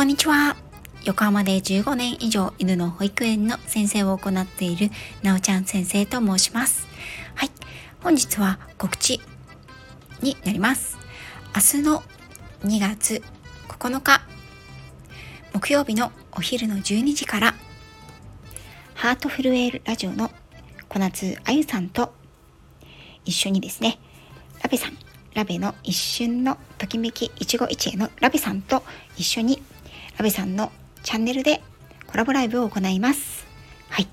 こんにちは。横浜で15年以上犬の保育園の先生を行っているなおちゃん先生と申します。はい。本日は告知になります。明日の2月9日木曜日のお昼の12時からハートフルエールラジオの小夏あゆさんと一緒にですねラベさんラベの一瞬のときめき一期一会のラベさんと一緒にラベさんのチャンネルでコラボライブを行います。はい。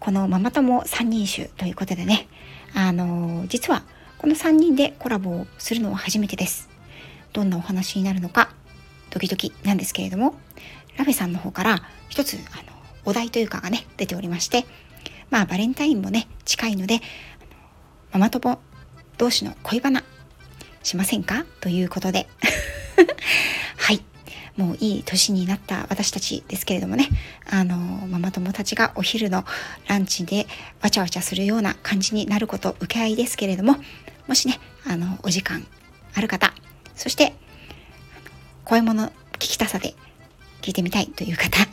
このママ友3人集ということでね、あのー、実はこの3人でコラボをするのは初めてです。どんなお話になるのか、ドキドキなんですけれども、ラベさんの方から一つ、あの、お題というかがね、出ておりまして、まあ、バレンタインもね、近いので、ママ友同士の恋バナしませんか？ということで。もういい年になった私たちですけれどもね、あの、ママ友たちがお昼のランチでわちゃわちゃするような感じになること受け合いですけれども、もしね、あの、お時間ある方、そして、声物聞きたさで聞いてみたいという方、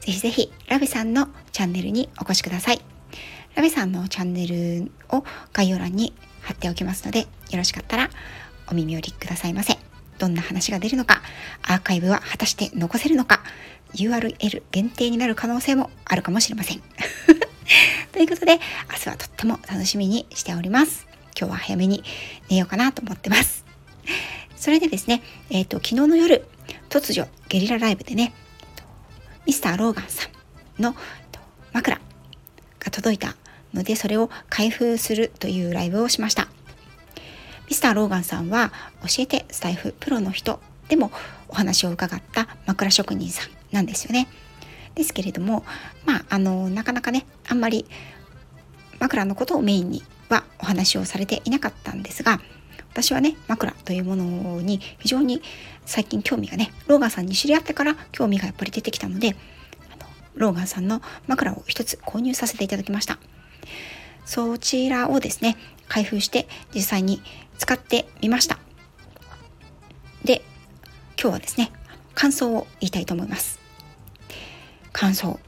ぜひぜひラビさんのチャンネルにお越しください。ラビさんのチャンネルを概要欄に貼っておきますので、よろしかったらお耳寄りくださいませ。どんな話が出るのか、アーカイブは果たして残せるのか、URL 限定になる可能性もあるかもしれません。ということで、明日はとっても楽しみにしております。今日は早めに寝ようかなと思ってます。それでですね、えっ、ー、と、昨日の夜、突如ゲリラライブでね、ミスターローガンさんの枕が届いたので、それを開封するというライブをしました。ミスターローガンさんは教えてスタイフプロの人でもお話を伺った枕職人さんなんですよね。ですけれども、まあ、あの、なかなかね、あんまり枕のことをメインにはお話をされていなかったんですが、私はね、枕というものに非常に最近興味がね、ローガンさんに知り合ってから興味がやっぱり出てきたので、あのローガンさんの枕を一つ購入させていただきました。そちらをですね、開封して実際に使ってみました。で、今日はですね、感想を言いたいと思います。感想、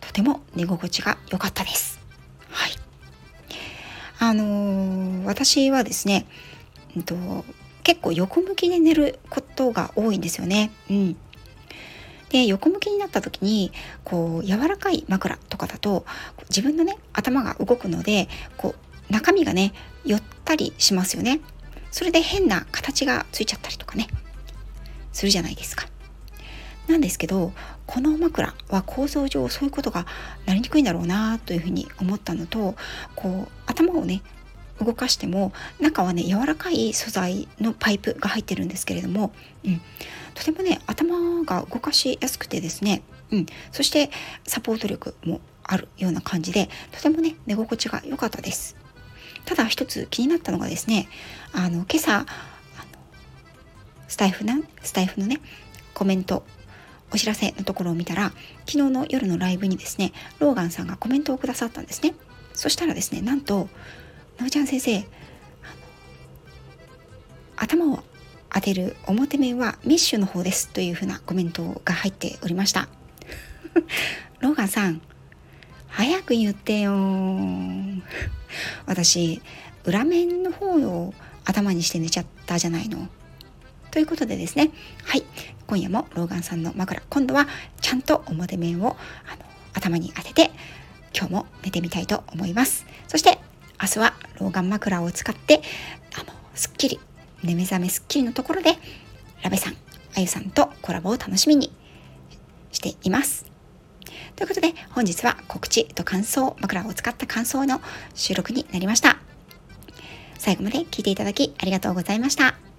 とても寝心地が良かったです。はい。あのー、私はですね、えっと、結構横向きで寝ることが多いんですよね。うん。で横向きになった時にこう柔らかい枕とかだと自分のね頭が動くのでこう中身がね寄ったりしますよね。それで変な形がついちゃったりとかね。するじゃないですか。なんですけどこの枕は構造上そういうことがなりにくいんだろうなというふうに思ったのとこう頭をね動かしても中はね柔らかい素材のパイプが入ってるんですけれども、うん、とてもね頭が動かしやすくてですね、うん、そしてサポート力もあるような感じでとてもね寝心地が良かったです。ただ一つ気になったのがですねあの今朝スタイフなスタイフのねコメントお知らせのところを見たら昨日の夜のライブにですねローガンさんがコメントをくださったんですね。そしたらですねなんと「なおちゃん先生頭を当てる表面はメッシュの方ですというふうなコメントが入っておりました。ローガンさん早く言ってよ私裏面の方を頭にして寝ちゃったじゃないの。ということでですねはい今夜もローガンさんの枕今度はちゃんと表面をあの頭に当てて今日も寝てみたいと思います。そして明日は老眼枕を使ってあのすっきり寝目覚めすっきりのところでラベさんあゆさんとコラボを楽しみにしています。ということで本日は告知と感想枕を使った感想の収録になりました。最後まで聞いていただきありがとうございました。